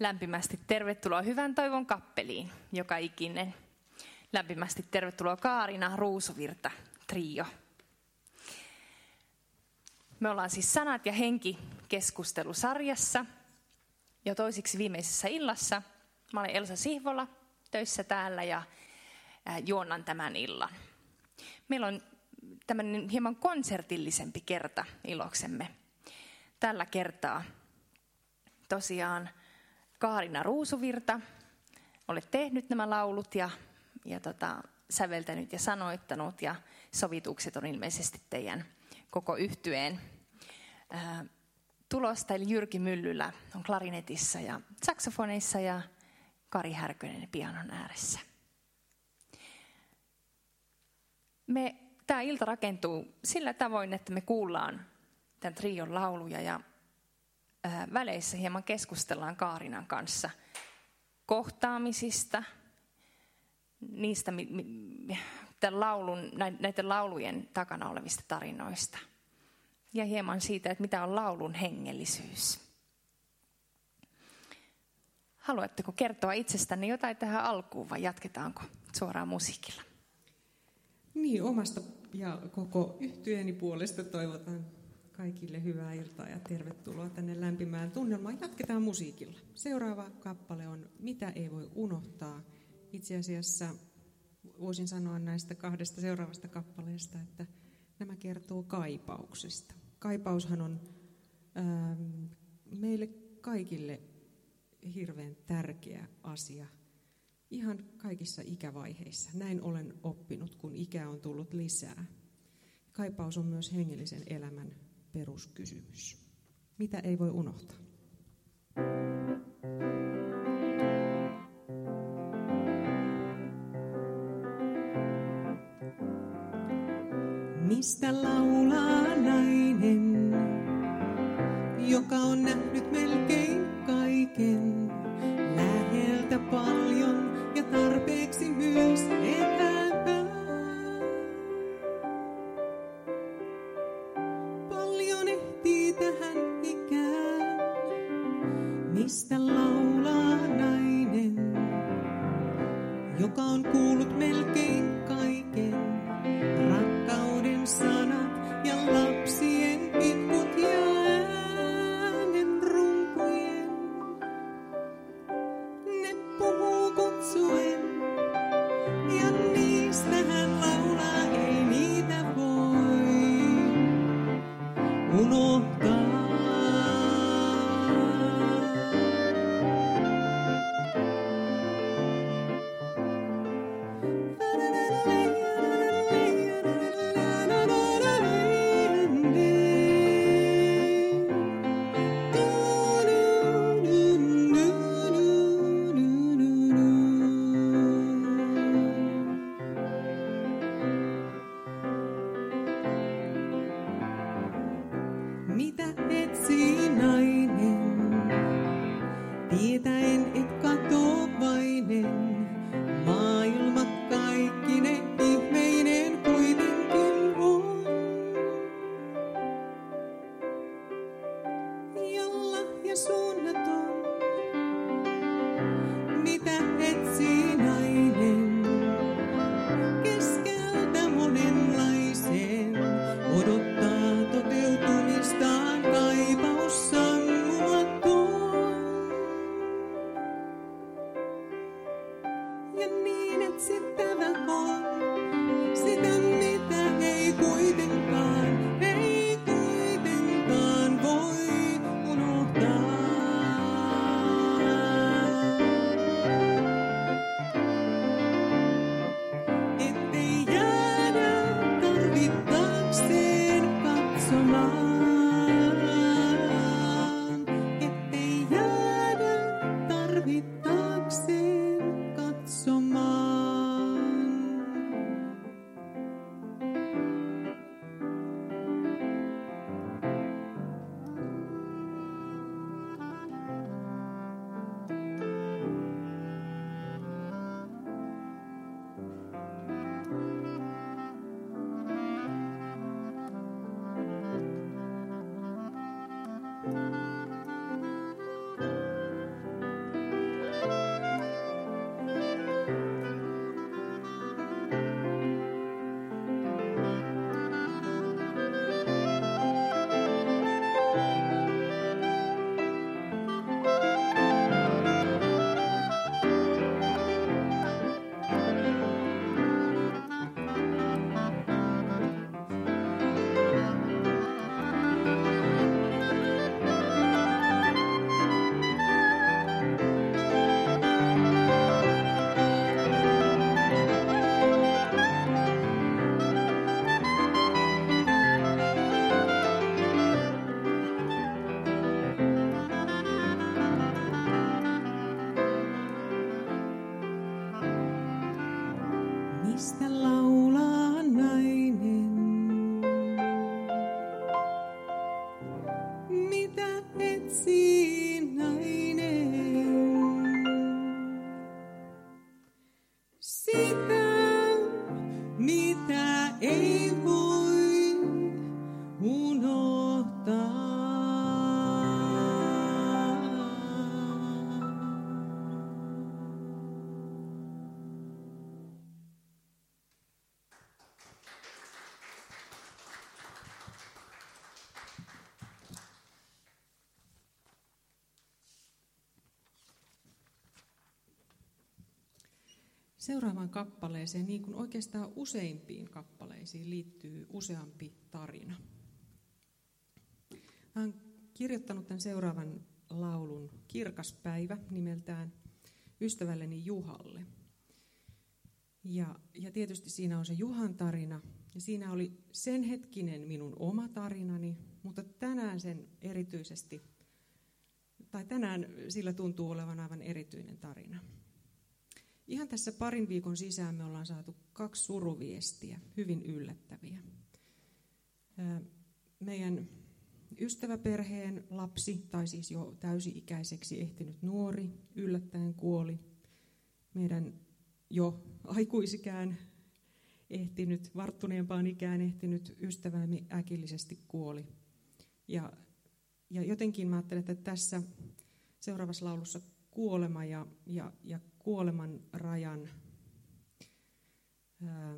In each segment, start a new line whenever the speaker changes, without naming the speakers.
Lämpimästi tervetuloa Hyvän toivon kappeliin, joka ikinen. Lämpimästi tervetuloa Kaarina Ruusuvirta, trio. Me ollaan siis Sanat ja henki keskustelusarjassa jo toisiksi viimeisessä illassa. Mä olen Elsa Sihvola töissä täällä ja juonnan tämän illan. Meillä on tämmöinen hieman konsertillisempi kerta iloksemme. Tällä kertaa tosiaan Kaarina Ruusuvirta, olet tehnyt nämä laulut ja, ja tota, säveltänyt ja sanoittanut ja sovitukset on ilmeisesti teidän koko yhtyeen ää, tulosta. Eli Jyrki Myllylä on klarinetissa ja saksofoneissa ja Kari Härkönen pianon ääressä. Me, tämä ilta rakentuu sillä tavoin, että me kuullaan tämän trion lauluja ja väleissä hieman keskustellaan Kaarinan kanssa kohtaamisista, niistä tämän laulun, näiden laulujen takana olevista tarinoista. Ja hieman siitä, että mitä on laulun hengellisyys. Haluatteko kertoa itsestänne jotain tähän alkuun vai jatketaanko suoraan musiikilla?
Niin, omasta ja koko yhtyeni puolesta toivotan kaikille hyvää iltaa ja tervetuloa tänne lämpimään tunnelmaan. Jatketaan musiikilla. Seuraava kappale on Mitä ei voi unohtaa. Itse asiassa voisin sanoa näistä kahdesta seuraavasta kappaleesta, että nämä kertoo kaipauksesta. Kaipaushan on ähm, meille kaikille hirveän tärkeä asia ihan kaikissa ikävaiheissa. Näin olen oppinut, kun ikä on tullut lisää. Kaipaus on myös hengellisen elämän peruskysymys. Mitä ei voi unohtaa? Mistä laulaa niin et sitä sitä Seuraavaan kappaleeseen, niin kuin oikeastaan useimpiin kappaleisiin, liittyy useampi tarina. Olen kirjoittanut tämän seuraavan laulun Kirkas päivä nimeltään ystävälleni Juhalle. Ja, ja tietysti siinä on se Juhan tarina, ja siinä oli sen hetkinen minun oma tarinani, mutta tänään sen erityisesti, tai tänään sillä tuntuu olevan aivan erityinen tarina. Ihan tässä parin viikon sisään me ollaan saatu kaksi suruviestiä, hyvin yllättäviä. Meidän ystäväperheen lapsi, tai siis jo täysi-ikäiseksi ehtinyt nuori, yllättäen kuoli. Meidän jo aikuisikään ehtinyt, varttuneempaan ikään ehtinyt ystävämme äkillisesti kuoli. Ja, ja jotenkin mä ajattelen, että tässä seuraavassa laulussa kuolema ja, ja, ja kuoleman rajan ää,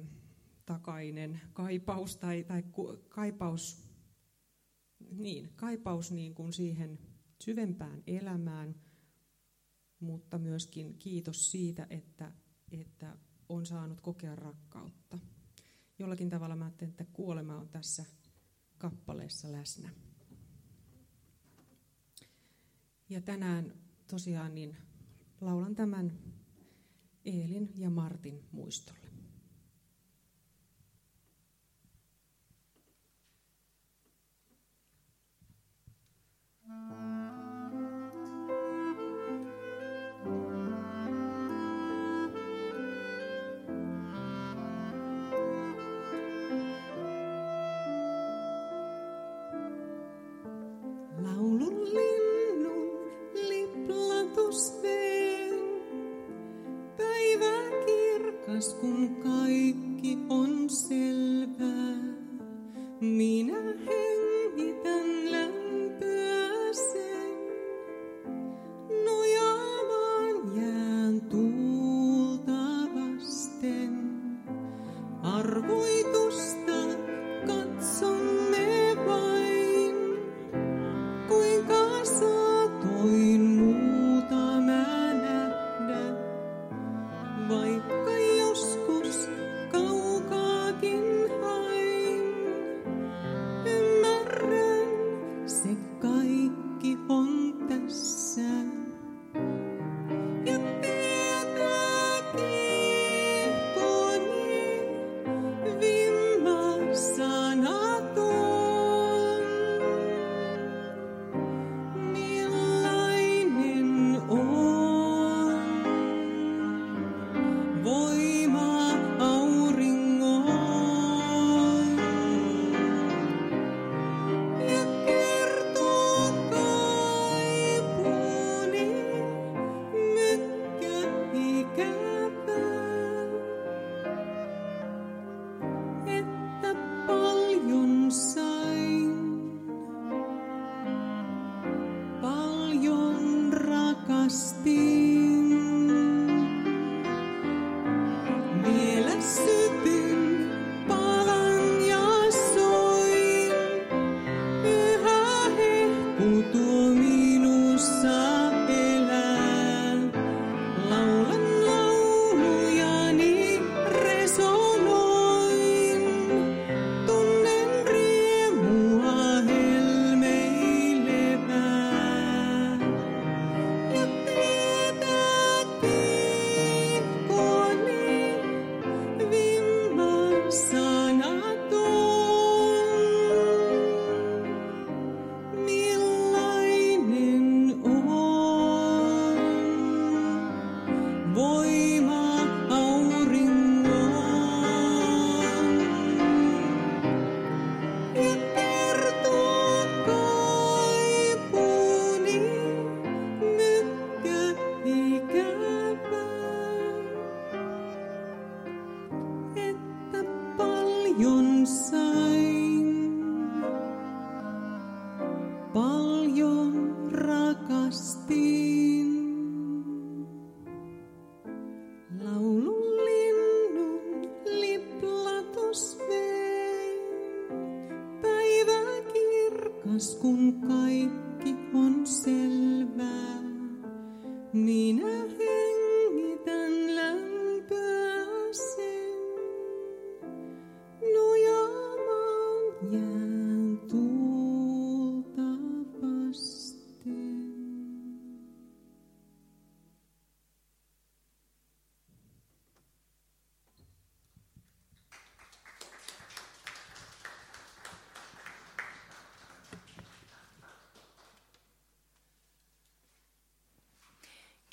takainen kaipaus tai, tai ku, kaipaus, niin, kaipaus niin kuin siihen syvempään elämään, mutta myöskin kiitos siitä, että, että on saanut kokea rakkautta. Jollakin tavalla mä ajattelen, että kuolema on tässä kappaleessa läsnä. Ja tänään tosiaan niin laulan tämän Eelin ja Martin muistolle. Laulun linnun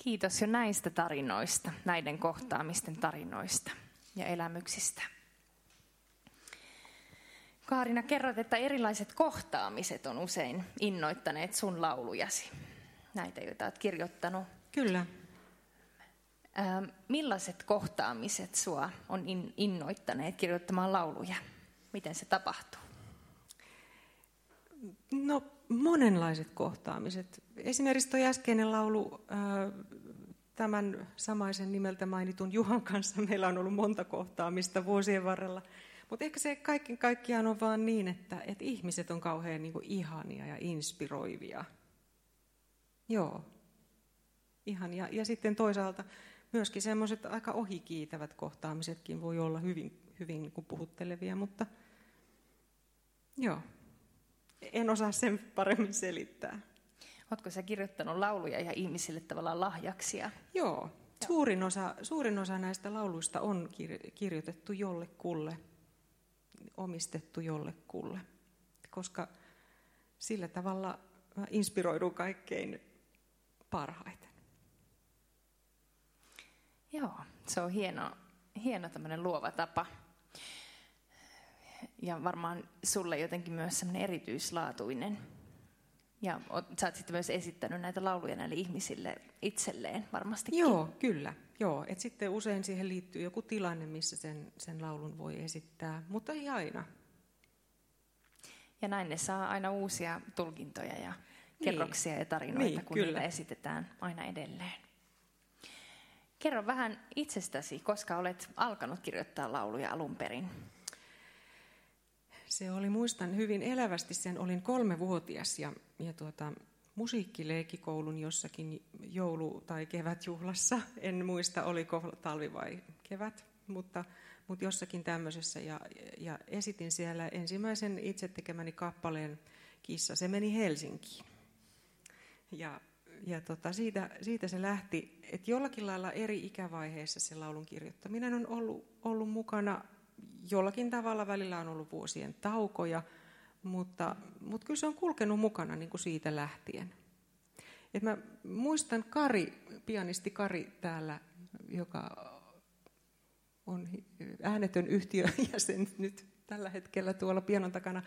Kiitos jo näistä tarinoista, näiden kohtaamisten tarinoista ja elämyksistä. Kaarina, kerrot, että erilaiset kohtaamiset on usein innoittaneet sun laulujasi. Näitä, joita olet kirjoittanut.
Kyllä.
Ähm, millaiset kohtaamiset sua on in- innoittaneet kirjoittamaan lauluja? Miten se tapahtuu?
No monenlaiset kohtaamiset. Esimerkiksi tuo äskeinen laulu tämän samaisen nimeltä mainitun Juhan kanssa meillä on ollut monta kohtaamista vuosien varrella. Mutta ehkä se kaiken kaikkiaan on vaan niin, että, että ihmiset on kauhean niin ihania ja inspiroivia. Joo, ihan. Ja, ja sitten toisaalta myöskin semmoiset aika ohikiitävät kohtaamisetkin voi olla hyvin, hyvin niin puhuttelevia, mutta joo, en osaa sen paremmin selittää.
Oletko sä kirjoittanut lauluja ja ihmisille tavallaan lahjaksia?
Joo, suurin osa, suurin osa näistä lauluista on kir- kirjoitettu jollekulle, omistettu jollekulle, koska sillä tavalla mä inspiroidun kaikkein parhaiten.
Joo, se on hieno, hieno tämmöinen luova tapa. Ja varmaan sulle jotenkin myös semmoinen erityislaatuinen. Ja sä oot sitten myös esittänyt näitä lauluja näille ihmisille itselleen varmastikin.
Joo, kyllä. Joo, et sitten usein siihen liittyy joku tilanne, missä sen, sen laulun voi esittää, mutta ei aina.
Ja näin ne saa aina uusia tulkintoja ja niin. kerroksia ja tarinoita,
niin,
kun
kyllä.
niitä esitetään aina edelleen. Kerro vähän itsestäsi, koska olet alkanut kirjoittaa lauluja alun perin.
Se oli, muistan hyvin elävästi sen, olin kolmevuotias ja, ja tuota, musiikkileikikoulun jossakin joulu- tai kevätjuhlassa. En muista, oliko talvi vai kevät, mutta, mutta jossakin tämmöisessä. Ja, ja esitin siellä ensimmäisen itse tekemäni kappaleen Kissa. Se meni Helsinkiin. Ja, ja tota, siitä, siitä se lähti, että jollakin lailla eri ikävaiheessa se laulun kirjoittaminen on ollut, ollut mukana. Jollakin tavalla välillä on ollut vuosien taukoja, mutta, mutta kyllä se on kulkenut mukana niin kuin siitä lähtien. Et mä muistan Kari, pianisti Kari täällä, joka on äänetön yhtiöjäsen nyt tällä hetkellä tuolla pianon takana.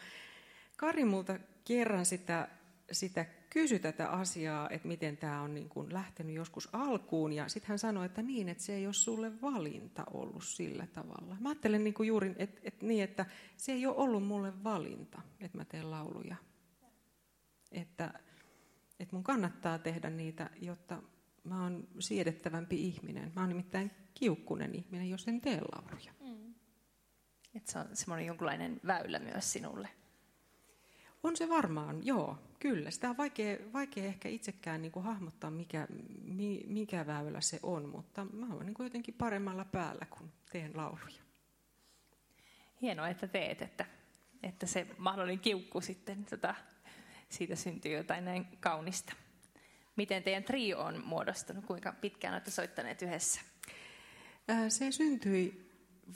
Kari multa kerran sitä, sitä kysyi tätä asiaa, että miten tämä on niin kuin lähtenyt joskus alkuun. Ja sitten hän sanoi, että niin, että se ei ole sulle valinta ollut sillä tavalla. Mä ajattelen niin kuin juuri että, että niin, että se ei ole ollut mulle valinta, että mä teen lauluja. Että, että mun kannattaa tehdä niitä, jotta mä oon siedettävämpi ihminen. Mä oon nimittäin kiukkunen ihminen, jos en tee lauluja. Mm.
Että se on semmoinen jonkunlainen väylä myös sinulle.
On se varmaan, joo, kyllä. Sitä on vaikea, vaikea ehkä itsekään niin kuin hahmottaa, mikä, mi, mikä väylä se on, mutta mä oon niin kuin jotenkin paremmalla päällä, kun teen lauluja.
Hienoa, että teet, että, että se mahdollinen kiukku sitten, tota, siitä syntyy jotain näin kaunista. Miten teidän trio on muodostunut? Kuinka pitkään olette soittaneet yhdessä?
Se syntyi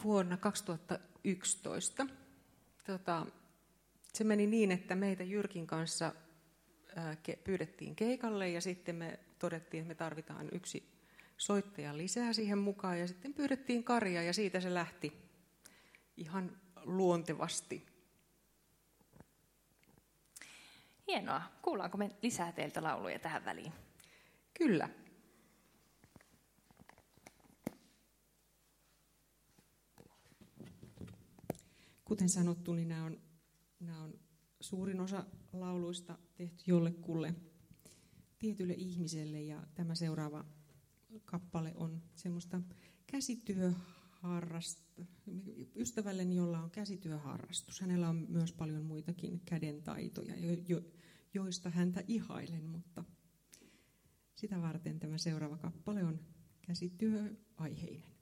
vuonna 2011. Tota, se meni niin, että meitä Jyrkin kanssa pyydettiin keikalle ja sitten me todettiin, että me tarvitaan yksi soittaja lisää siihen mukaan ja sitten pyydettiin Karia ja siitä se lähti ihan luontevasti.
Hienoa. Kuullaanko me lisää teiltä lauluja tähän väliin?
Kyllä. Kuten sanottu, niin nämä on Nämä on suurin osa lauluista tehty jollekulle tietylle ihmiselle ja tämä seuraava kappale on semmoista käsityöharrasta, ystävälleni, jolla on käsityöharrastus. Hänellä on myös paljon muitakin kädentaitoja, jo, joista häntä ihailen, mutta sitä varten tämä seuraava kappale on käsityöaiheinen.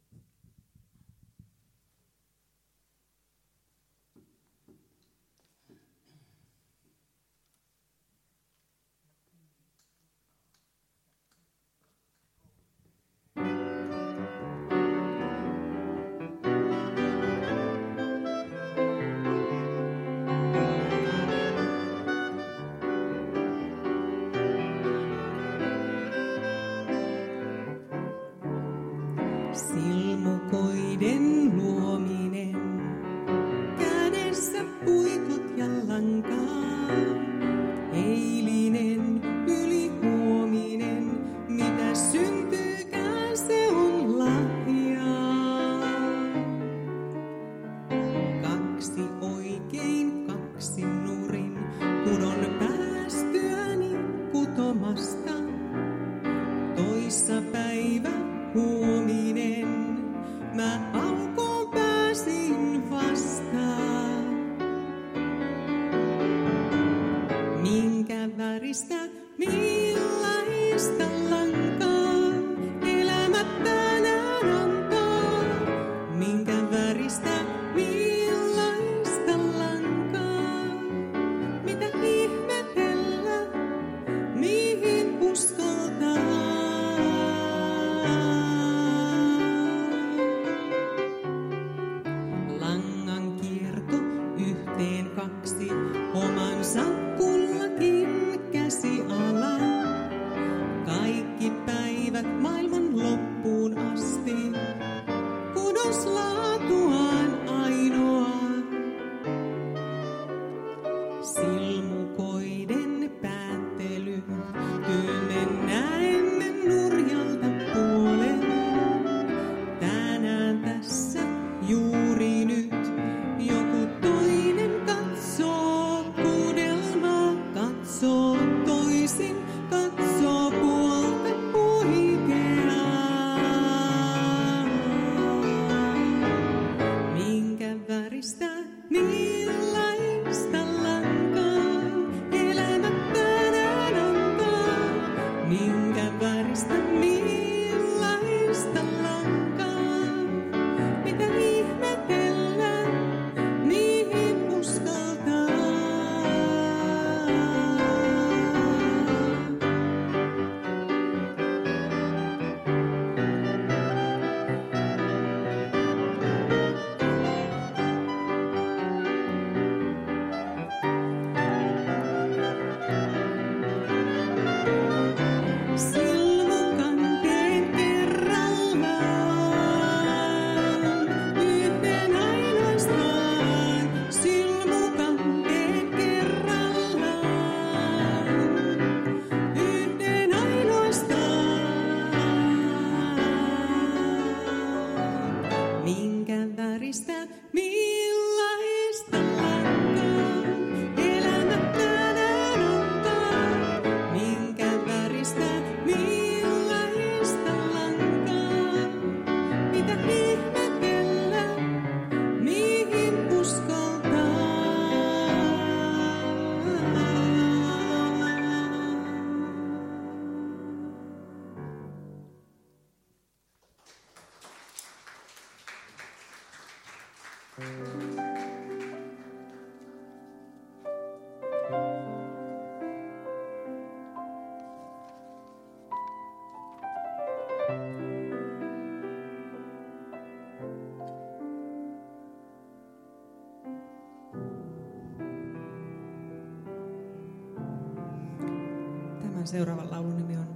seuraavan laulun nimi on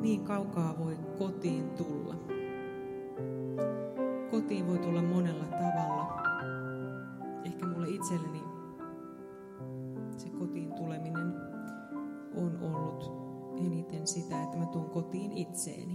Niin kaukaa voi kotiin tulla kotiin voi tulla monella tavalla. Ehkä mulle itselleni se kotiin tuleminen on ollut eniten sitä, että mä tuun kotiin itseeni.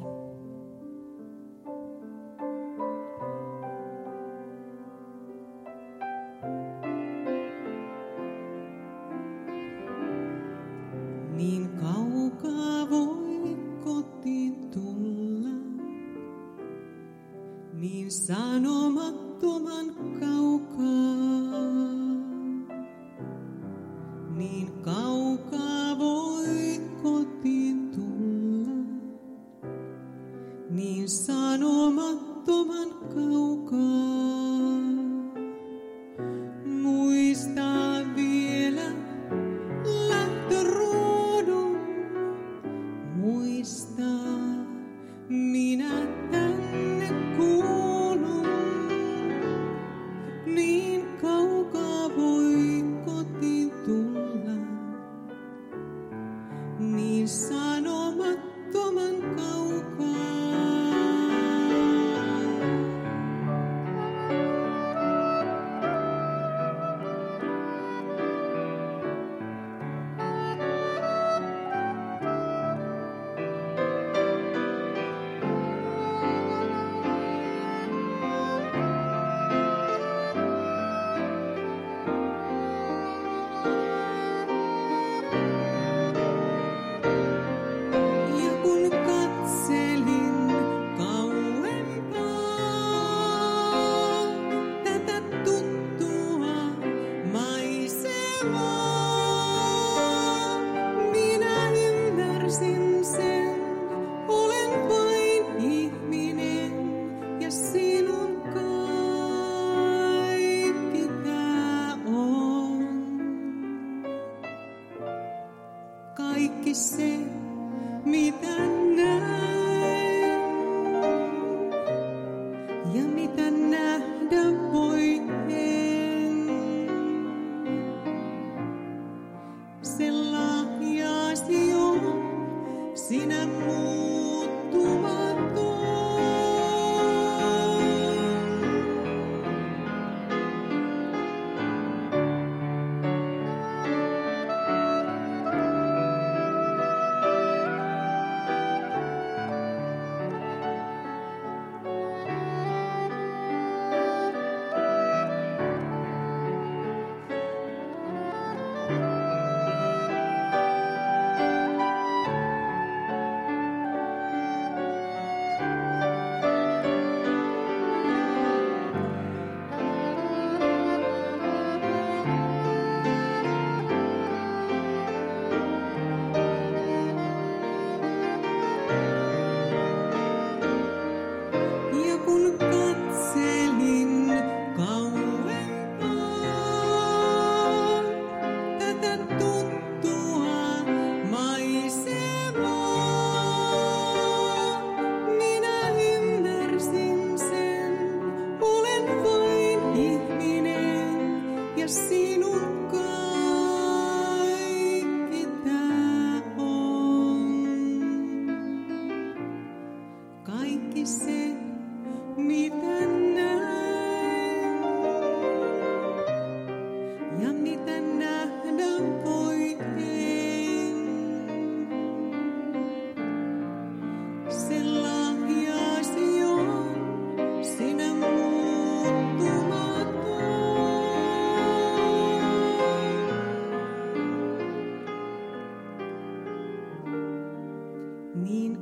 mean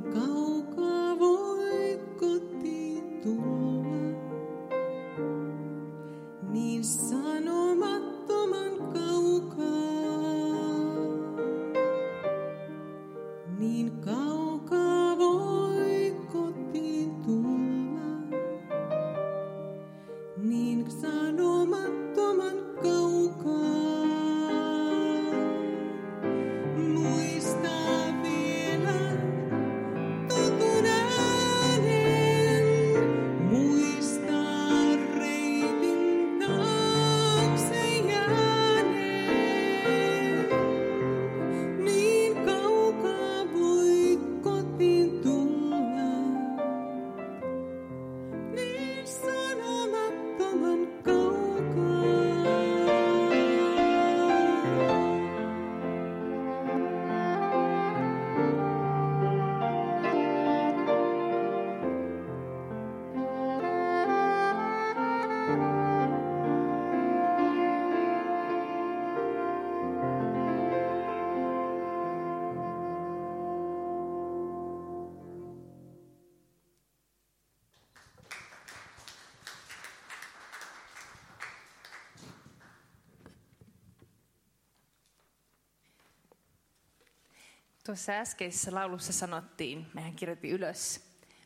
Tuossa äskeisessä laulussa sanottiin, mehän kirjoitin ylös,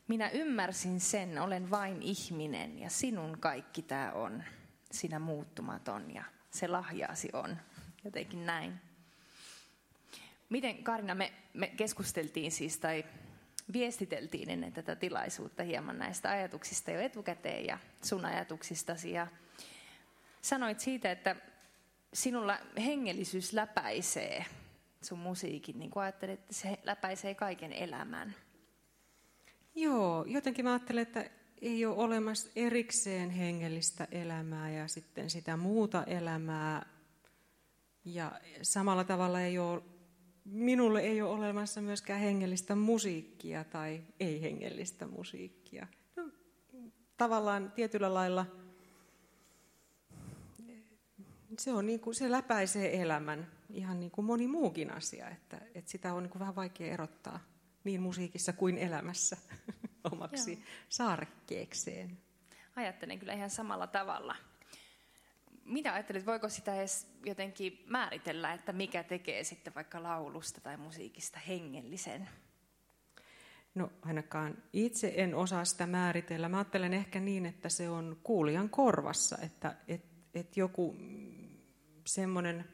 minä ymmärsin sen, olen vain ihminen ja sinun kaikki tämä on. Sinä muuttumaton ja se lahjaasi on. Jotenkin näin. Miten Karina, me, me keskusteltiin siis tai viestiteltiin ennen tätä tilaisuutta hieman näistä ajatuksista jo etukäteen ja sun ajatuksistasi. Ja sanoit siitä, että sinulla hengellisyys läpäisee sun musiikin, niin kuin ajattelet, että se läpäisee kaiken elämän.
Joo, jotenkin mä ajattelen, että ei ole olemassa erikseen hengellistä elämää ja sitten sitä muuta elämää. Ja samalla tavalla ei ole, minulle ei ole olemassa myöskään hengellistä musiikkia tai ei-hengellistä musiikkia. No, tavallaan tietyllä lailla se, on niin kuin, se läpäisee elämän ihan niin kuin moni muukin asia, että, että sitä on niin kuin vähän vaikea erottaa niin musiikissa kuin elämässä omaksi Joo. saarekkeekseen.
Ajattelen kyllä ihan samalla tavalla. Mitä ajattelet, voiko sitä edes jotenkin määritellä, että mikä tekee sitten vaikka laulusta tai musiikista hengellisen?
No ainakaan itse en osaa sitä määritellä. Mä ajattelen ehkä niin, että se on kuulijan korvassa, että et, et joku semmoinen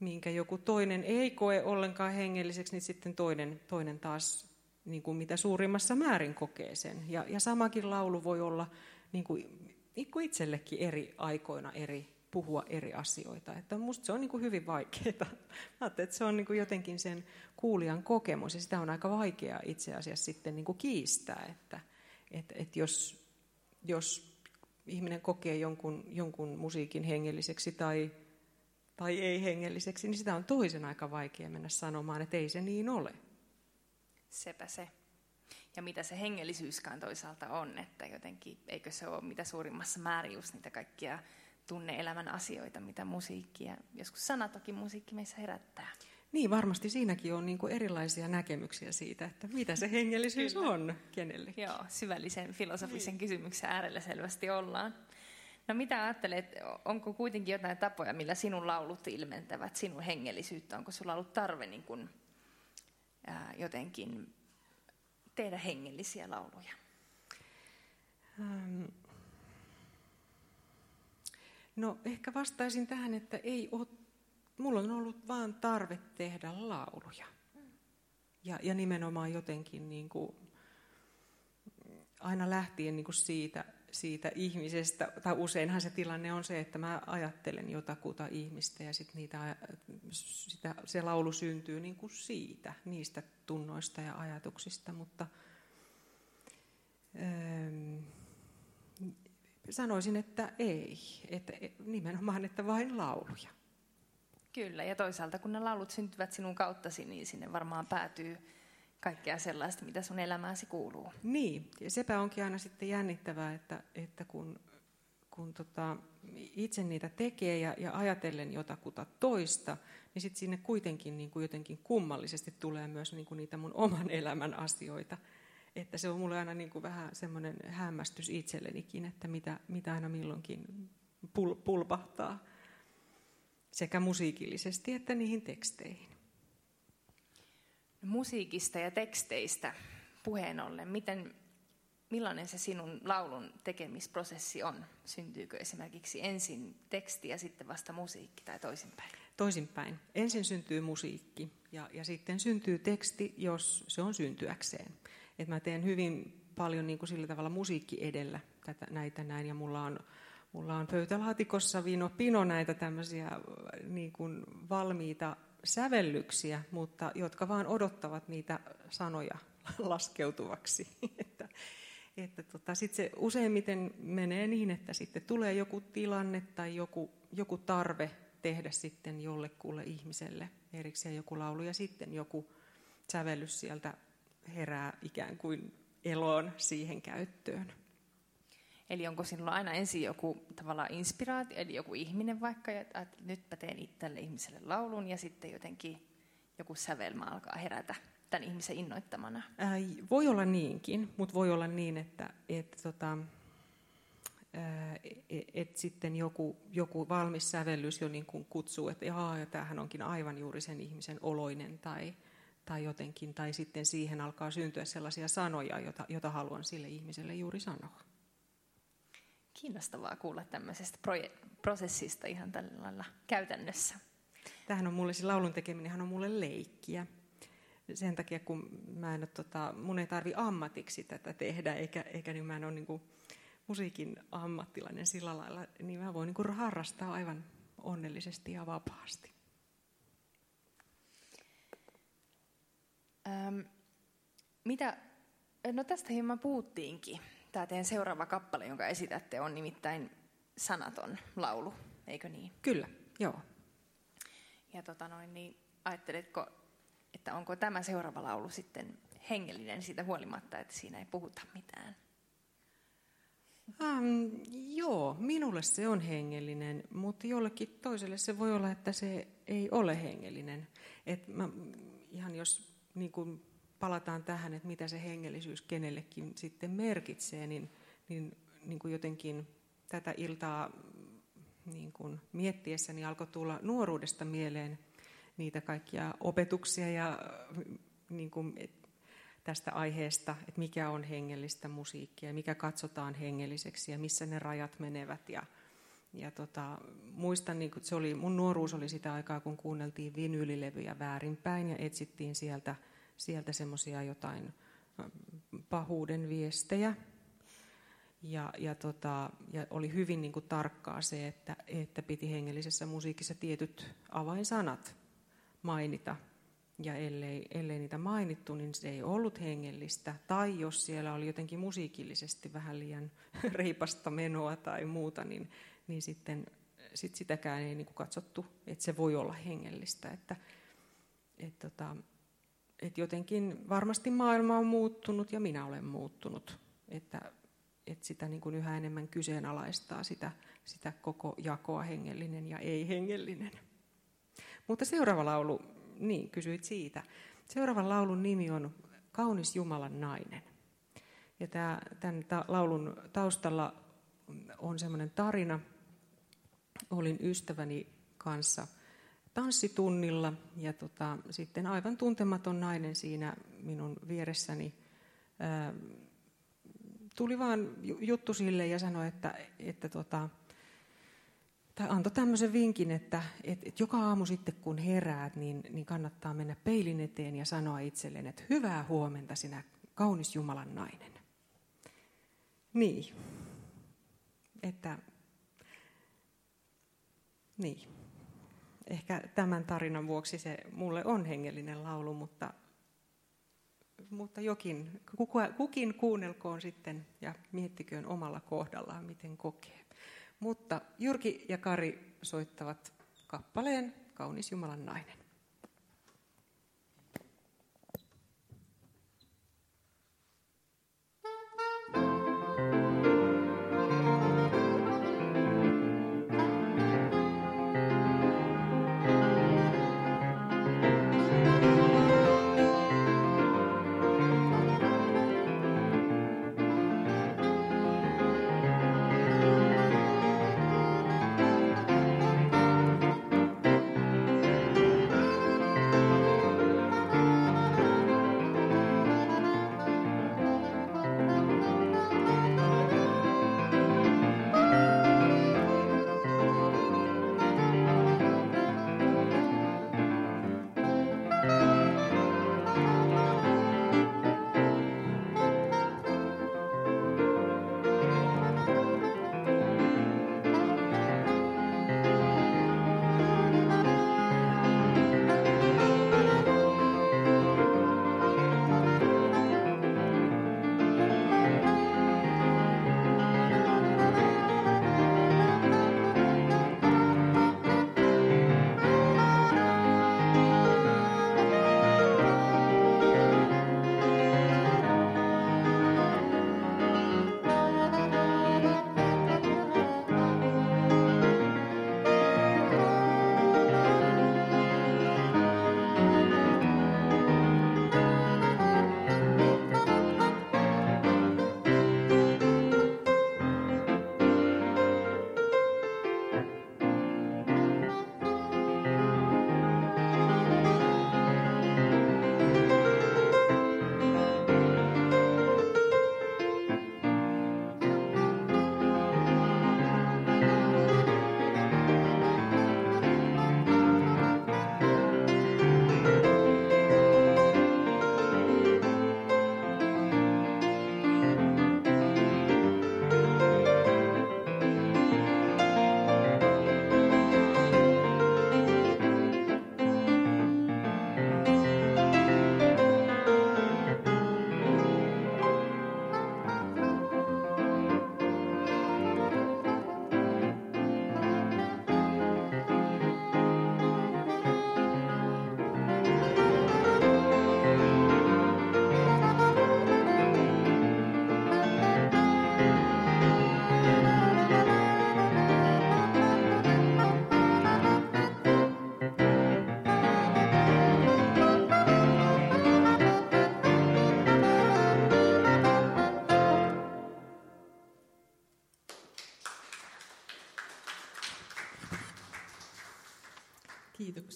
minkä joku toinen ei koe ollenkaan hengelliseksi, niin sitten toinen, toinen taas niin kuin mitä suurimmassa määrin kokee sen. Ja, ja samakin laulu voi olla niin kuin, niin kuin itsellekin eri aikoina eri, puhua eri asioita. Että musta se on niin kuin hyvin vaikeaa. Mä että se on niin kuin jotenkin sen kuulijan kokemus, ja sitä on aika vaikea itse asiassa sitten niin kuin kiistää, että että että jos, jos ihminen kokee jonkun, jonkun musiikin hengelliseksi tai tai ei hengelliseksi, niin sitä on toisen aika vaikea mennä sanomaan, että ei se niin ole.
Sepä se. Ja mitä se hengellisyyskään toisaalta on, että jotenkin eikö se ole mitä suurimmassa määrin just niitä kaikkia tunne-elämän asioita, mitä musiikki ja joskus sanatokin musiikki meissä herättää.
Niin, varmasti siinäkin on niin kuin erilaisia näkemyksiä siitä, että mitä se hengellisyys on kenellekin.
Joo, syvällisen filosofisen niin. kysymyksen äärellä selvästi ollaan. No mitä ajattelet, onko kuitenkin jotain tapoja, millä sinun laulut ilmentävät sinun hengellisyyttä? Onko sulla ollut tarve niin kuin, ää, jotenkin tehdä hengellisiä lauluja?
No ehkä vastaisin tähän, että ei ole, mulla on ollut vaan tarve tehdä lauluja. Ja, ja nimenomaan jotenkin niin kuin, aina lähtien niin kuin siitä, siitä ihmisestä, tai useinhan se tilanne on se, että mä ajattelen jotakuta ihmistä ja sit niitä, sitä, se laulu syntyy niin kuin siitä, niistä tunnoista ja ajatuksista, mutta ähm, sanoisin, että ei, että nimenomaan, että vain lauluja.
Kyllä, ja toisaalta kun ne laulut syntyvät sinun kauttasi, niin sinne varmaan päätyy kaikkea sellaista, mitä sun elämääsi kuuluu.
Niin, ja sepä onkin aina sitten jännittävää, että, että kun, kun tota, itse niitä tekee ja, ja ajatellen jotakuta toista, niin sitten sinne kuitenkin niin kuin jotenkin kummallisesti tulee myös niin kuin niitä mun oman elämän asioita. Että se on mulle aina niin kuin vähän semmoinen hämmästys itsellenikin, että mitä, mitä aina milloinkin pul, pulpahtaa sekä musiikillisesti että niihin teksteihin
musiikista ja teksteistä puheen ollen, miten, millainen se sinun laulun tekemisprosessi on? Syntyykö esimerkiksi ensin teksti ja sitten vasta musiikki tai toisinpäin?
Toisinpäin. Ensin syntyy musiikki ja, ja sitten syntyy teksti, jos se on syntyäkseen. Et mä teen hyvin paljon niin kuin sillä tavalla musiikki edellä tätä, näitä näin ja mulla on, mulla on pöytälaatikossa vino pino näitä tämmöisiä niin kuin valmiita sävellyksiä, mutta jotka vaan odottavat niitä sanoja laskeutuvaksi. että, että tota, sit se useimmiten menee niin, että sitten tulee joku tilanne tai joku, joku tarve tehdä sitten jollekulle ihmiselle erikseen joku laulu ja sitten joku sävellys sieltä herää ikään kuin eloon siihen käyttöön.
Eli onko sinulla aina ensin joku tavallaan inspiraatio, eli joku ihminen vaikka, että nytpä teen tälle ihmiselle laulun ja sitten jotenkin joku sävelmä alkaa herätä tämän ihmisen innoittamana?
Ää, voi olla niinkin, mutta voi olla niin, että et, tota, et, et sitten joku, joku valmis sävellys jo niin kuin kutsuu, että jaa, ja tämähän onkin aivan juuri sen ihmisen oloinen tai, tai jotenkin, tai sitten siihen alkaa syntyä sellaisia sanoja, joita, joita haluan sille ihmiselle juuri sanoa.
Kiinnostavaa kuulla tämmöisestä prosessista ihan tällä lailla käytännössä.
Tähän on mulle, siis laulun tekeminen on mulle leikkiä. Sen takia, kun mä en ole, tota, mun ei tarvi ammatiksi tätä tehdä, eikä, eikä niin mä en ole niin kuin, musiikin ammattilainen sillä lailla, niin mä voin niin kuin, harrastaa aivan onnellisesti ja vapaasti.
Ähm, mitä, no tästä hieman puhuttiinkin. Tämä teidän seuraava kappale, jonka esitätte, on nimittäin sanaton laulu, eikö niin?
Kyllä, joo.
Ja tota noin, niin ajatteletko, että onko tämä seuraava laulu sitten hengellinen siitä huolimatta, että siinä ei puhuta mitään?
Um, joo, minulle se on hengellinen, mutta jollekin toiselle se voi olla, että se ei ole hengellinen. Et mä, ihan jos niin kun palataan tähän, että mitä se hengellisyys kenellekin sitten merkitsee, niin, niin, niin kuin jotenkin tätä iltaa niin kuin miettiessäni alkoi tulla nuoruudesta mieleen niitä kaikkia opetuksia ja niin kuin, tästä aiheesta, että mikä on hengellistä musiikkia, mikä katsotaan hengelliseksi ja missä ne rajat menevät. Ja, ja tota, muistan, niin se oli, mun nuoruus oli sitä aikaa, kun kuunneltiin vinyylilevyjä väärinpäin ja etsittiin sieltä, sieltä semmoisia jotain pahuuden viestejä. Ja, ja, tota, ja oli hyvin niin kuin tarkkaa se, että, että piti hengellisessä musiikissa tietyt avainsanat mainita – ja ellei, ellei niitä mainittu, niin se ei ollut hengellistä. Tai jos siellä oli jotenkin musiikillisesti vähän liian reipasta menoa tai muuta, niin, niin sitten sit sitäkään ei niin kuin katsottu, että se voi olla hengellistä. Että, et tota, et jotenkin varmasti maailma on muuttunut ja minä olen muuttunut. Että, että sitä niin kuin yhä enemmän kyseenalaistaa sitä, sitä koko jakoa hengellinen ja ei-hengellinen. Mutta seuraava laulu niin, kysyit siitä. Seuraavan laulun nimi on Kaunis Jumalan nainen. Ja tämä, tämän laulun taustalla on semmoinen tarina. Olin ystäväni kanssa tanssitunnilla ja tota, sitten aivan tuntematon nainen siinä minun vieressäni ää, tuli vaan juttu sille ja sanoi, että, että tota, tai antoi tämmöisen vinkin, että, että, että joka aamu sitten kun heräät, niin, niin kannattaa mennä peilin eteen ja sanoa itselleen, että hyvää huomenta sinä kaunis Jumalan nainen. Niin. Että, niin. Ehkä tämän tarinan vuoksi se mulle on hengellinen laulu, mutta, mutta jokin, kukin kuunnelkoon sitten ja miettiköön omalla kohdallaan, miten kokee. Mutta Jyrki ja Kari soittavat kappaleen Kaunis Jumalan nainen.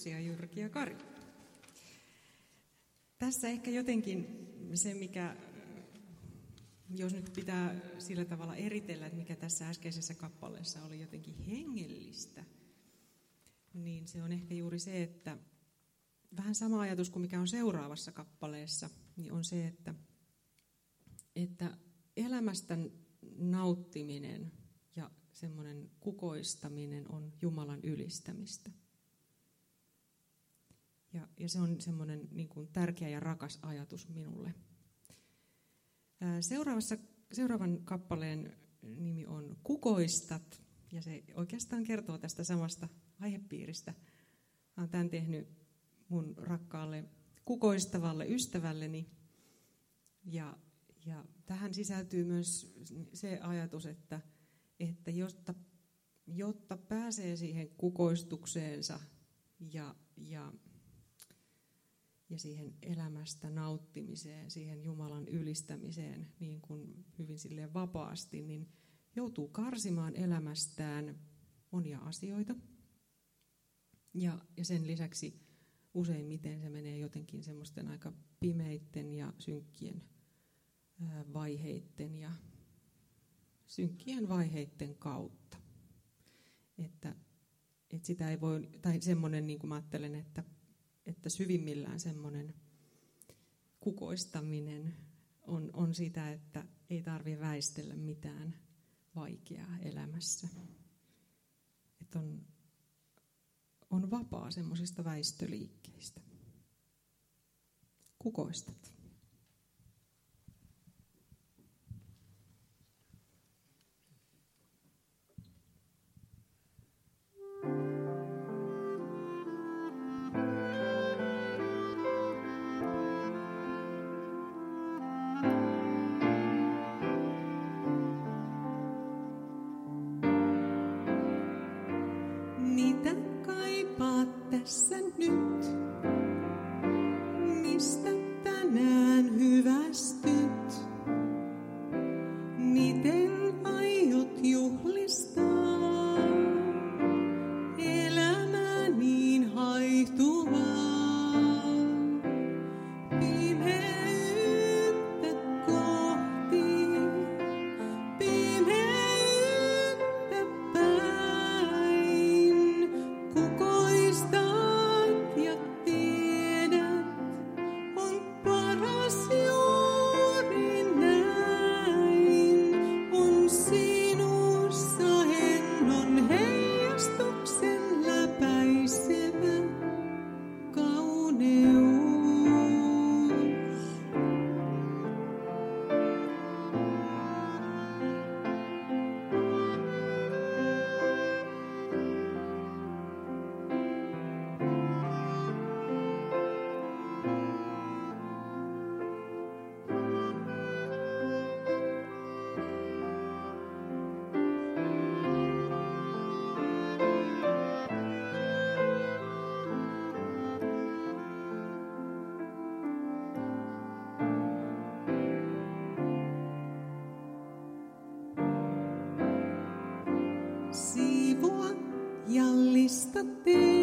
Kiitoksia Jyrki ja Kari. Tässä ehkä jotenkin se, mikä, jos nyt pitää sillä tavalla eritellä, että mikä tässä äskeisessä kappaleessa oli jotenkin hengellistä, niin se on ehkä juuri se, että vähän sama ajatus kuin mikä on seuraavassa kappaleessa, niin on se, että, että elämästä nauttiminen ja semmoinen kukoistaminen on Jumalan ylistämistä. Ja, ja se on semmoinen niin kuin tärkeä ja rakas ajatus minulle. Seuraavassa, seuraavan kappaleen nimi on Kukoistat, ja se oikeastaan kertoo tästä samasta aihepiiristä. Olen tämän tehnyt mun rakkaalle kukoistavalle ystävälleni. Ja, ja tähän sisältyy myös se ajatus, että, että jotta, jotta pääsee siihen kukoistukseensa ja, ja ja siihen elämästä nauttimiseen, siihen Jumalan ylistämiseen niin kuin hyvin silleen vapaasti, niin joutuu karsimaan elämästään monia asioita. Ja, ja sen lisäksi useimmiten se menee jotenkin semmoisten aika pimeitten ja synkkien vaiheitten ja synkkien vaiheitten kautta. Että, että sitä ei voi, tai semmoinen, niin kuin mä ajattelen, että että syvimmillään semmoinen kukoistaminen on, on sitä, että ei tarvitse väistellä mitään vaikeaa elämässä. Että on, on vapaa semmoisista väistöliikkeistä. Kukoistat. The.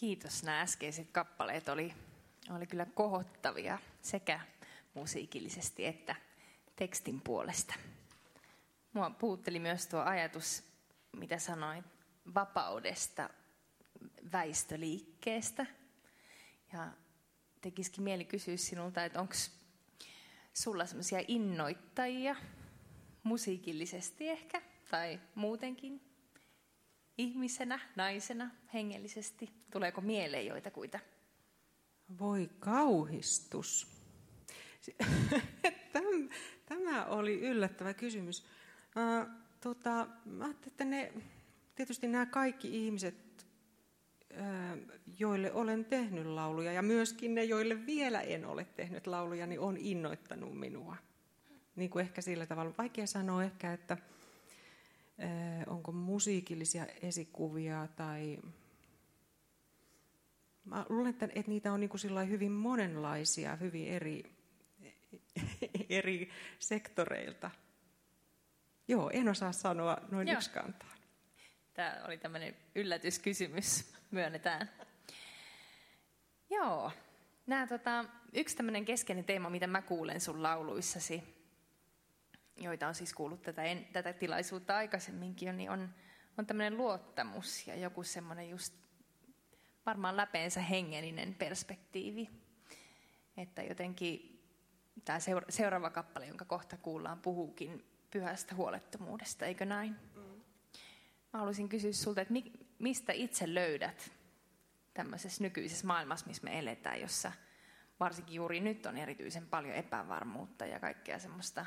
Kiitos. Nämä äskeiset kappaleet oli, oli kyllä kohottavia sekä musiikillisesti että tekstin puolesta. Mua puutteli myös tuo ajatus, mitä sanoin, vapaudesta, väistöliikkeestä. Ja tekisikin mieli kysyä sinulta, että onko sulla sellaisia innoittajia musiikillisesti ehkä, tai muutenkin ihmisenä, naisena, hengellisesti? Tuleeko mieleen joitakuita?
Voi kauhistus. Tämä oli yllättävä kysymys. Tota, mä ajattelin, että ne, tietysti nämä kaikki ihmiset, joille olen tehnyt lauluja, ja myöskin ne, joille vielä en ole tehnyt lauluja, niin on innoittanut minua. Niin kuin ehkä sillä tavalla, vaikea sanoa ehkä, että onko musiikillisia esikuvia tai... Mä luulen, että, että niitä on niin kuin hyvin monenlaisia, hyvin eri, eri sektoreilta. Joo, en osaa sanoa noin Joo. yksi kantaa.
Tämä oli tämmöinen yllätyskysymys, myönnetään. Joo, Nämä, tota, yksi tämmöinen keskeinen teema, mitä mä kuulen sun lauluissasi, joita on siis kuullut tätä, en, tätä tilaisuutta aikaisemminkin, niin on, on tämmöinen luottamus ja joku semmoinen just varmaan läpeensä hengellinen perspektiivi. Että jotenkin tämä seuraava kappale, jonka kohta kuullaan, puhuukin pyhästä huolettomuudesta, eikö näin? Mm. Mä haluaisin kysyä sulta, että mistä itse löydät tämmöisessä nykyisessä maailmassa, missä me eletään, jossa varsinkin juuri nyt on erityisen paljon epävarmuutta ja kaikkea semmoista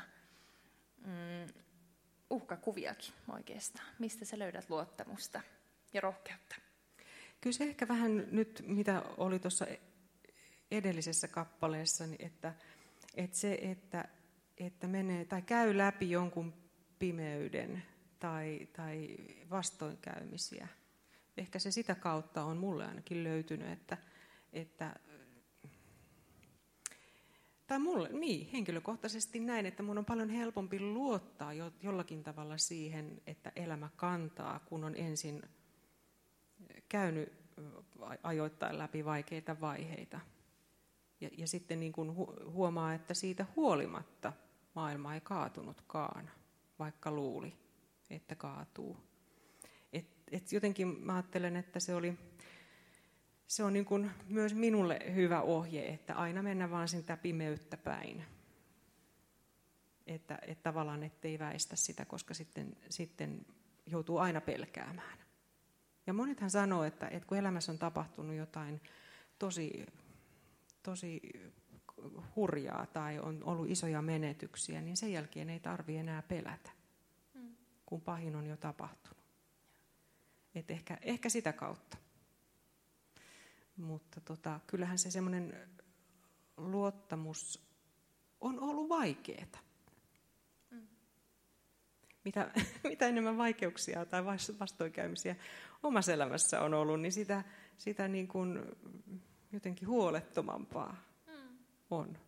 mm, uhkakuviakin oikeastaan. Mistä sä löydät luottamusta ja rohkeutta?
Kyllä se ehkä vähän nyt, mitä oli tuossa edellisessä kappaleessa, niin että, että se, että että menee tai käy läpi jonkun pimeyden tai, tai vastoinkäymisiä. Ehkä se sitä kautta on mulle ainakin löytynyt, että, että tai mulle, niin, henkilökohtaisesti näin, että mun on paljon helpompi luottaa jo, jollakin tavalla siihen, että elämä kantaa, kun on ensin käynyt ajoittain läpi vaikeita vaiheita. Ja, ja sitten niin kuin huomaa, että siitä huolimatta maailma ei kaatunutkaan, vaikka luuli, että kaatuu. Et, et jotenkin mä ajattelen, että se oli se on niin kuin myös minulle hyvä ohje, että aina mennä vaan sitä pimeyttä päin. Että, että tavallaan ettei väistä sitä, koska sitten, sitten joutuu aina pelkäämään. Ja monethan sanoo, että, että kun elämässä on tapahtunut jotain tosi, tosi hurjaa tai on ollut isoja menetyksiä, niin sen jälkeen ei tarvi enää pelätä, mm. kun pahin on jo tapahtunut. Et ehkä, ehkä sitä kautta. Mutta tota, kyllähän se semmoinen luottamus on ollut vaikeaa. Mm. Mitä, mitä enemmän vaikeuksia tai vastoinkäymisiä omassa elämässä on ollut, niin sitä, sitä niin kuin jotenkin huolettomampaa on.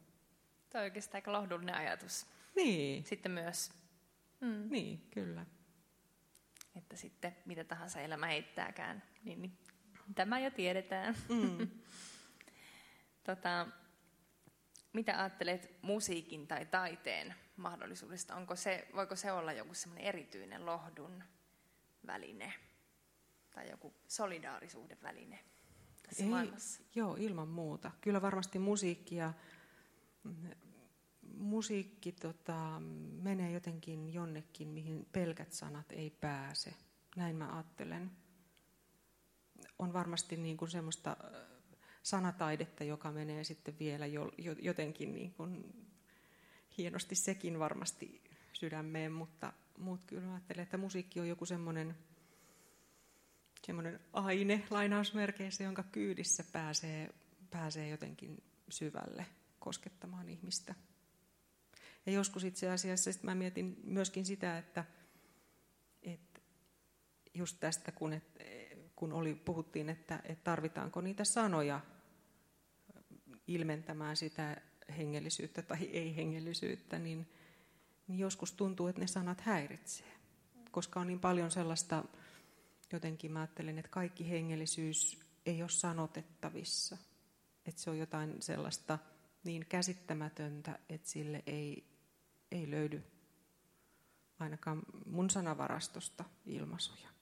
Tuo on oikeastaan aika lohdullinen ajatus.
Niin.
Sitten myös.
Mm. Niin, kyllä.
Että sitten mitä tahansa elämä heittääkään, niin, niin tämä jo tiedetään. Mm. tota, mitä ajattelet musiikin tai taiteen mahdollisuudesta? Onko se, voiko se olla joku semmoinen erityinen lohdun väline tai joku solidaarisuuden väline tässä Ei, maailmassa?
Joo, ilman muuta. Kyllä varmasti musiikki ja musiikki tota, menee jotenkin jonnekin, mihin pelkät sanat ei pääse. Näin mä ajattelen. On varmasti niin kuin semmoista sanataidetta, joka menee sitten vielä jo, jotenkin niin kuin, hienosti sekin varmasti sydämeen, mutta, mutta kyllä ajattelen, että musiikki on joku semmoinen, semmoinen aine lainausmerkeissä, jonka kyydissä pääsee, pääsee jotenkin syvälle koskettamaan ihmistä. Ja joskus itse asiassa sit mä mietin myöskin sitä, että, että just tästä, kun, et, kun oli, puhuttiin, että, että tarvitaanko niitä sanoja ilmentämään sitä hengellisyyttä tai ei-hengellisyyttä, niin, niin joskus tuntuu, että ne sanat häiritsee. Koska on niin paljon sellaista, jotenkin mä ajattelen, että kaikki hengellisyys ei ole sanotettavissa. Että se on jotain sellaista niin käsittämätöntä, että sille ei, ei löydy ainakaan mun sanavarastosta ilmaisuja.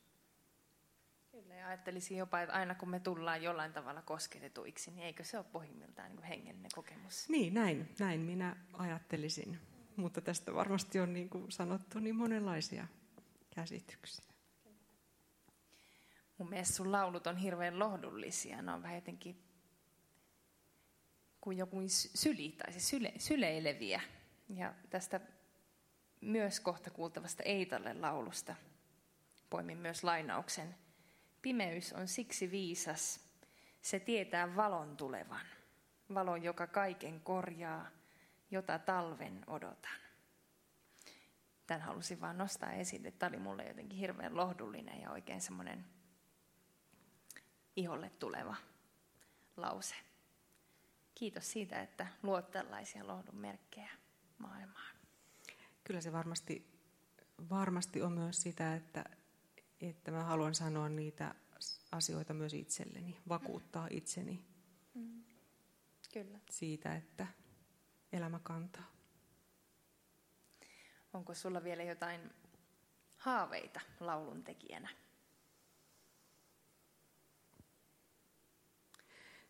Ajattelisin jopa, että aina kun me tullaan jollain tavalla kosketetuiksi, niin eikö se ole pohjimmiltaan niin hengellinen kokemus?
Niin, näin, näin minä ajattelisin. Mutta tästä varmasti on niin kuin sanottu niin monenlaisia käsityksiä.
Mun mielestä sun laulut on hirveän lohdullisia. Ne on vähän jotenkin kuin joku syli tai siis syle, syleileviä. Ja tästä myös kohta kuultavasta Eitalle laulusta poimin myös lainauksen. Pimeys on siksi viisas, se tietää valon tulevan. Valon, joka kaiken korjaa, jota talven odotan. Tämän halusin vaan nostaa esille. Tämä oli mulle jotenkin hirveän lohdullinen ja oikein semmoinen iholle tuleva lause. Kiitos siitä, että luot tällaisia lohdun merkkejä maailmaan.
Kyllä se varmasti, varmasti on myös sitä, että, että mä haluan sanoa niitä asioita myös itselleni, vakuuttaa itseni mm.
Kyllä.
siitä, että elämä kantaa.
Onko sulla vielä jotain haaveita laulun tekijänä?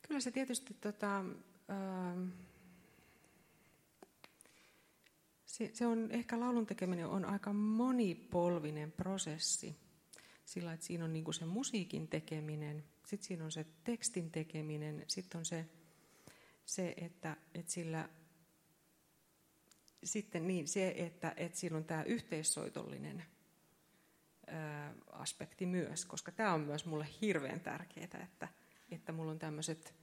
Kyllä se tietysti tota, se, se on ehkä laulun tekeminen on aika monipolvinen prosessi. Sillä että siinä on niin se musiikin tekeminen, sitten siinä on se tekstin tekeminen, sitten on se, se että, että sillä sitten niin, se, että, että siinä on tämä yhteissoitollinen aspekti myös, koska tämä on myös mulle hirveän tärkeää, että, että mulla on tämmöiset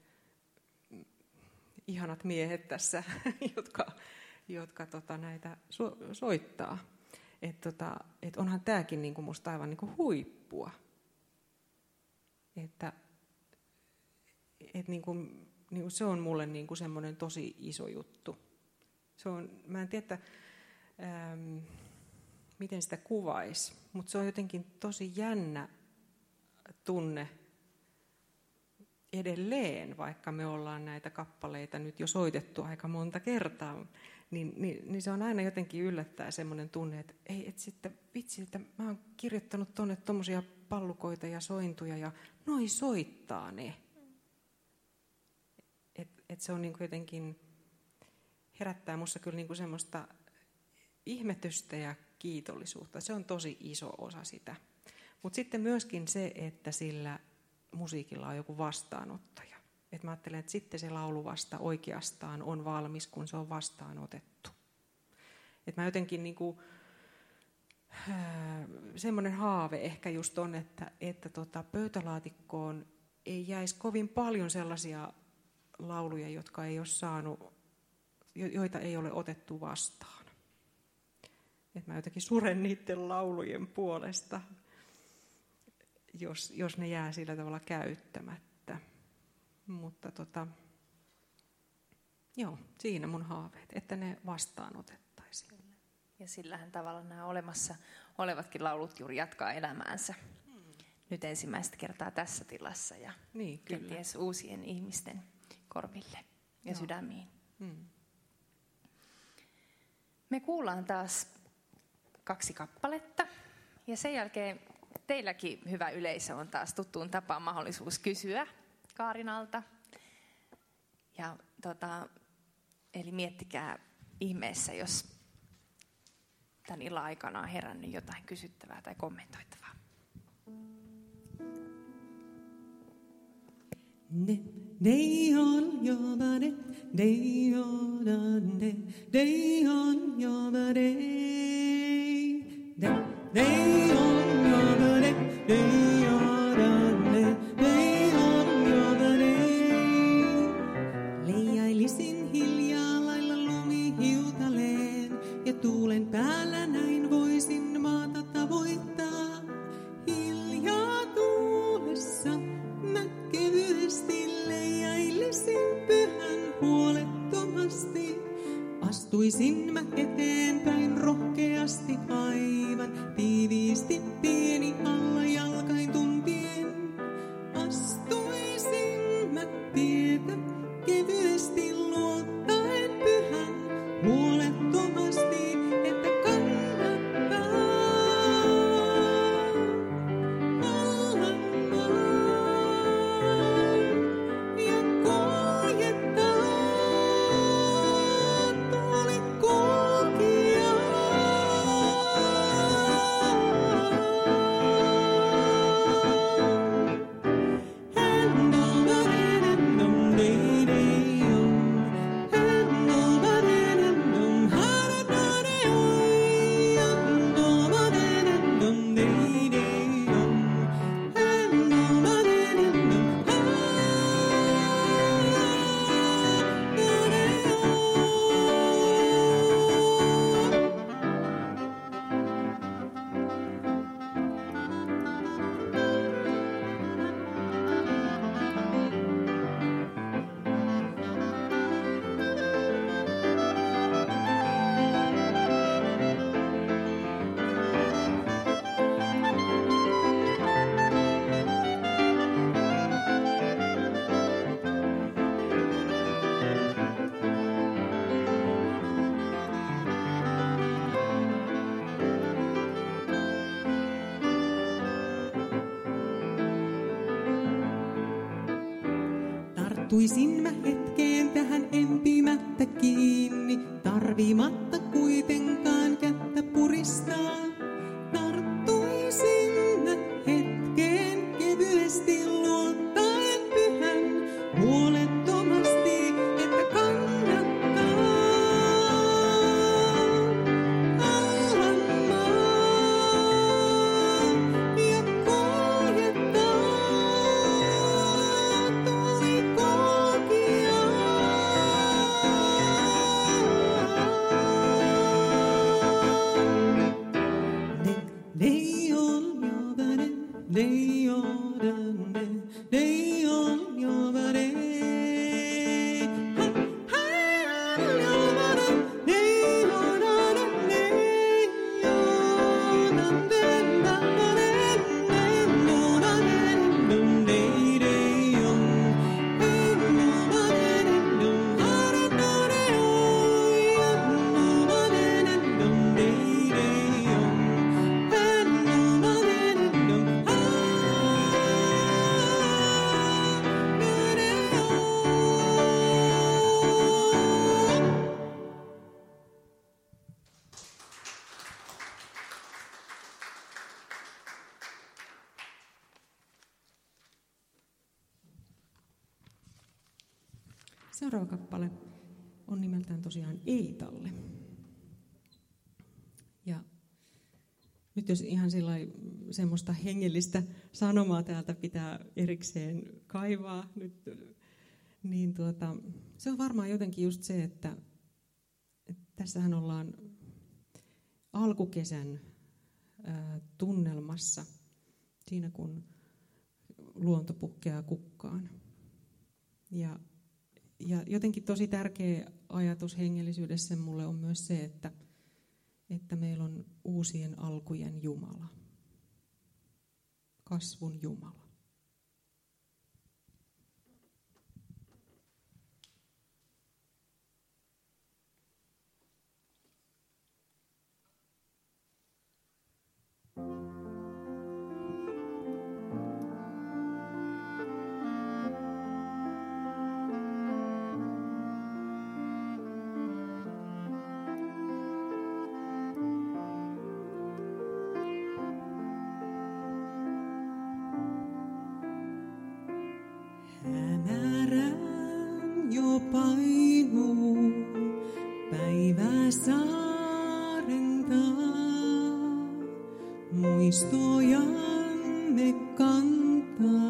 ihanat miehet tässä, jotka, jotka tota, näitä so, soittaa. Et, tota, et onhan tämäkin niinku aivan niinku huippua. Että et niinku, niinku se on mulle niinku semmoinen tosi iso juttu. Se on, mä en tiedä, ähm, miten sitä kuvaisi, mutta se on jotenkin tosi jännä tunne edelleen, vaikka me ollaan näitä kappaleita nyt jo soitettu aika monta kertaa, niin, niin, niin se on aina jotenkin yllättää semmoinen tunne, että ei, että sitten vitsi, että mä oon kirjoittanut tuonne tuommoisia pallukoita ja sointuja ja noi soittaa ne. Et, et se on niin jotenkin, herättää musta kyllä niin semmoista ihmetystä ja kiitollisuutta. Se on tosi iso osa sitä. Mutta sitten myöskin se, että sillä musiikilla on joku vastaanottaja. Et mä ajattelen, että sitten se laulu vasta oikeastaan on valmis, kun se on vastaanotettu. Et mä jotenkin niin kuin, äh, semmoinen haave ehkä just on, että, että tota, pöytälaatikkoon ei jäisi kovin paljon sellaisia lauluja, jotka ei ole saanut, joita ei ole otettu vastaan. Et mä jotenkin suren niiden laulujen puolesta jos, jos ne jää sillä tavalla käyttämättä. Mutta tota, joo, siinä mun haaveet, että ne vastaanotettaisiin.
Ja sillähän tavalla nämä olemassa olevatkin laulut juuri jatkaa elämäänsä. Hmm. Nyt ensimmäistä kertaa tässä tilassa ja niin, kenties uusien ihmisten korville ja joo. sydämiin. Hmm. Me kuullaan taas kaksi kappaletta ja sen jälkeen teilläkin, hyvä yleisö, on taas tuttuun tapaan mahdollisuus kysyä Kaarinalta. Ja, tota, eli miettikää ihmeessä, jos tämän illan aikana on herännyt jotain kysyttävää tai kommentoitavaa. Ne, ne on jobade, ne on ne, ne on jobade, ne, ne on jobade. Leijailisin
Cuisine Seuraava kappale on nimeltään tosiaan Eitalle. Ja nyt jos ihan semmoista hengellistä sanomaa täältä pitää erikseen kaivaa, nyt, niin tuota, se on varmaan jotenkin just se, että, että tässähän ollaan alkukesän ää, tunnelmassa, siinä kun luonto pukkeaa kukkaan. Ja ja jotenkin tosi tärkeä ajatus hengellisyydessä mulle on myös se, että, että meillä on uusien alkujen Jumala. Kasvun Jumala. Päivä saarentaa. Muistojamme kantaa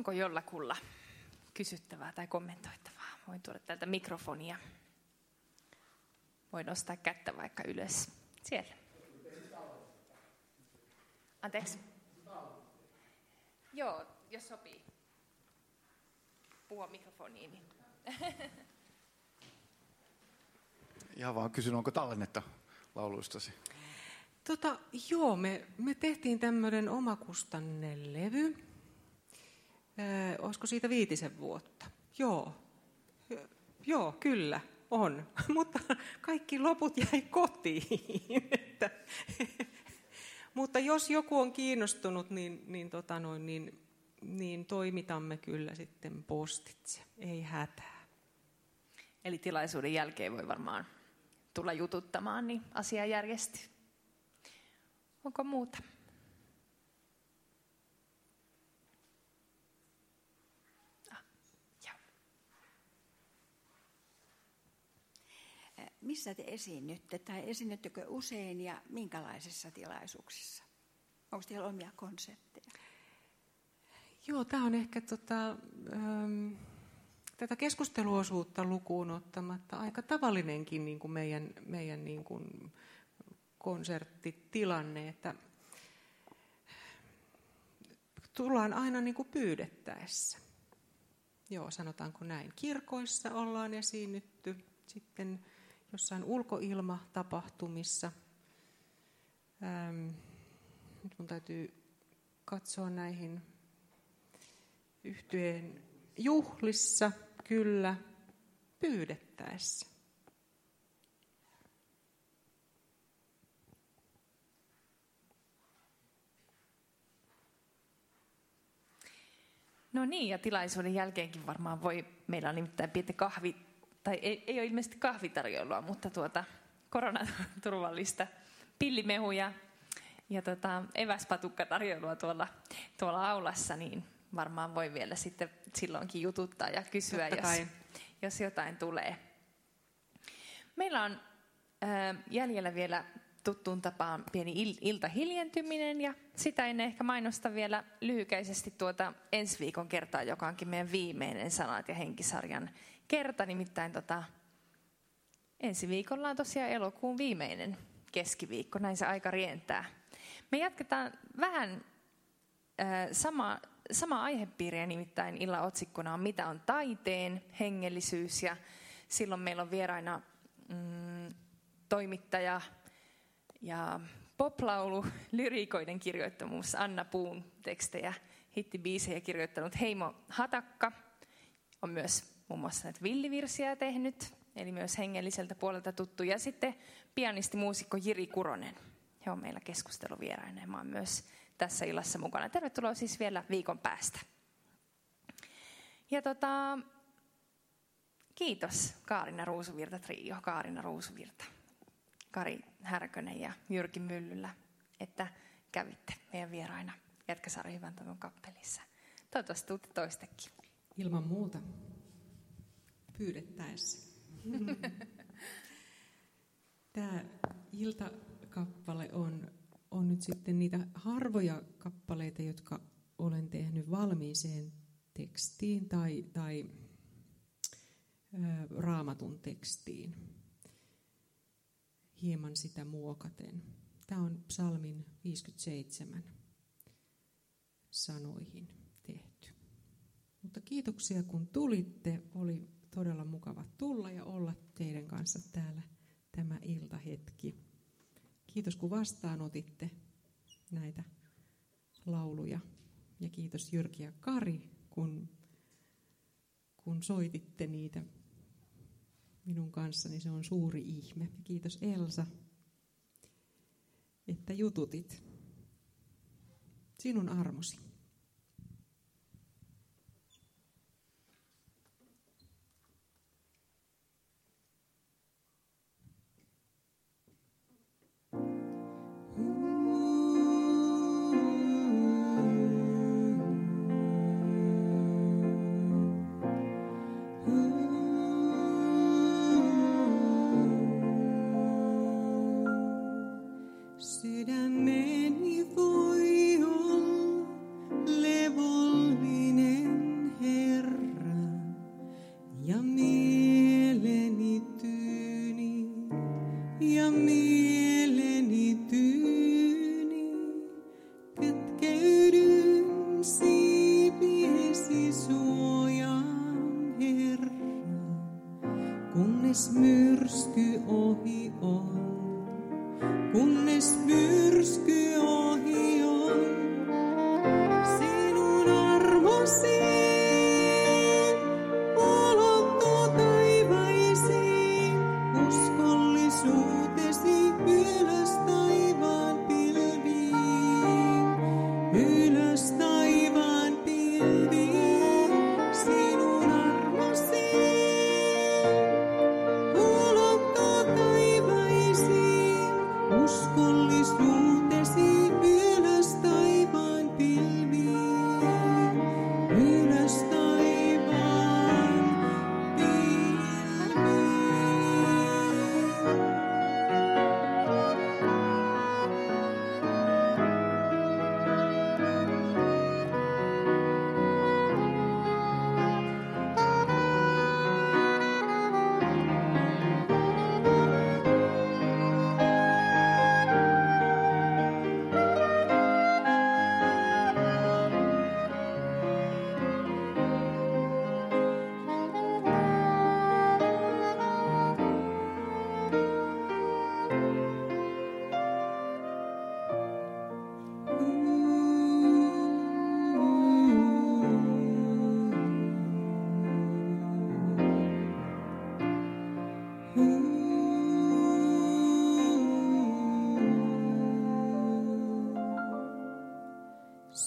Onko jollakulla kysyttävää tai kommentoitavaa? Voin tuoda täältä mikrofonia. Voin nostaa kättä vaikka ylös. Siellä. Anteeksi. Joo, jos sopii. Puhua mikrofoniin. Niin.
Ihan vaan kysyn, onko tallennetta lauluistasi?
Tota, joo, me, me tehtiin tämmöinen omakustanne levy Äh, olisiko siitä viitisen vuotta? Joo. Joo, kyllä, on. Mutta kaikki loput jäi kotiin. Että, mutta jos joku on kiinnostunut, niin, niin, tota noin, niin, niin toimitamme kyllä sitten postitse. Ei hätää.
Eli tilaisuuden jälkeen voi varmaan tulla jututtamaan, niin asia järjestyy. Onko muuta?
Missä te esiinnytte tai esiinnyttekö usein ja minkälaisissa tilaisuuksissa? Onko teillä omia konsepteja?
Joo, tämä on ehkä tota, ähm, tätä keskusteluosuutta lukuun ottamatta aika tavallinenkin niin kuin meidän, meidän niin kuin konserttitilanne, että tullaan aina niin kuin pyydettäessä. Joo, sanotaanko näin. Kirkoissa ollaan esiinnytty, sitten jossain ulkoilmatapahtumissa. Ähm, nyt mun täytyy katsoa näihin yhtyeen juhlissa, kyllä, pyydettäessä.
No niin, ja tilaisuuden jälkeenkin varmaan voi, meillä on nimittäin pieni kahvi tai ei, ei ole ilmeisesti kahvitarjoilua, mutta tuota, koronaturvallista pillimehuja ja tota, eväspatukkatarjoilua tuolla, tuolla aulassa, niin varmaan voi vielä sitten silloinkin jututtaa ja kysyä, jos, jos jotain tulee. Meillä on äh, jäljellä vielä tuttuun tapaan pieni il- iltahiljentyminen ja sitä ennen ehkä mainosta vielä lyhykäisesti tuota ensi viikon kertaa, joka onkin meidän viimeinen sanat ja henkisarjan kerta, nimittäin tota, ensi viikolla on tosiaan elokuun viimeinen keskiviikko, näin se aika rientää. Me jatketaan vähän äh, sama, sama aihepiiriä, nimittäin illan otsikkona on Mitä on taiteen hengellisyys, ja silloin meillä on vieraina mm, toimittaja ja poplaulu, lyriikoiden kirjoittamus Anna Puun tekstejä, hittibiisejä kirjoittanut Heimo Hatakka – on myös muun muassa näitä villivirsiä tehnyt, eli myös hengelliseltä puolelta tuttu. Ja sitten pianisti muusikko Jiri Kuronen. He on meillä keskusteluvieraina ja mä oon myös tässä illassa mukana. Tervetuloa siis vielä viikon päästä. Ja tota, kiitos Kaarina Ruusuvirta Trio, Kaarina Ruusuvirta, Kari Härkönen ja Jyrki Myllyllä, että kävitte meidän vieraina Jätkäsaari Hyvän kappelissa. Toivottavasti tuutte toistekin.
Ilman muuta. Pyydettäessä. Tämä iltakappale on, on nyt sitten niitä harvoja kappaleita, jotka olen tehnyt valmiiseen tekstiin tai, tai ä, raamatun tekstiin. Hieman sitä muokaten. Tämä on psalmin 57 sanoihin tehty. Mutta kiitoksia kun tulitte. Oli todella mukava tulla ja olla teidän kanssa täällä tämä iltahetki. Kiitos kun vastaanotitte näitä lauluja. Ja kiitos Jyrki ja Kari, kun, kun soititte niitä minun kanssani. Se on suuri ihme. Ja kiitos Elsa, että jututit. Sinun armosi.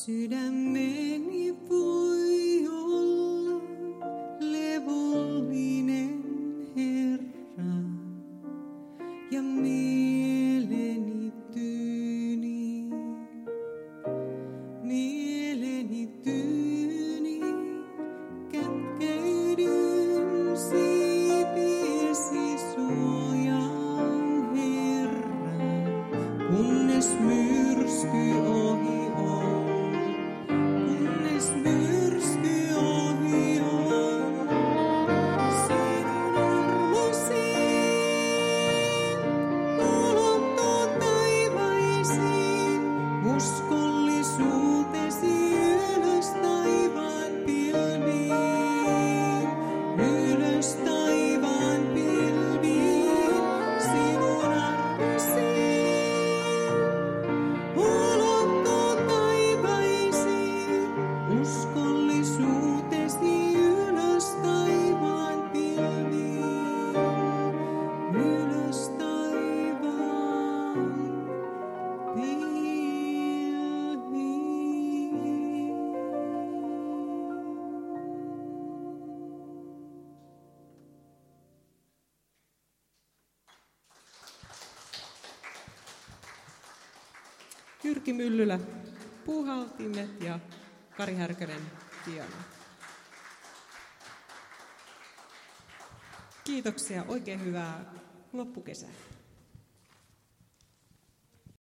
Sudan. Jyrki Myllylä puuhaltimet ja Kari Härkönen piano. Kiitoksia, oikein hyvää loppukesää.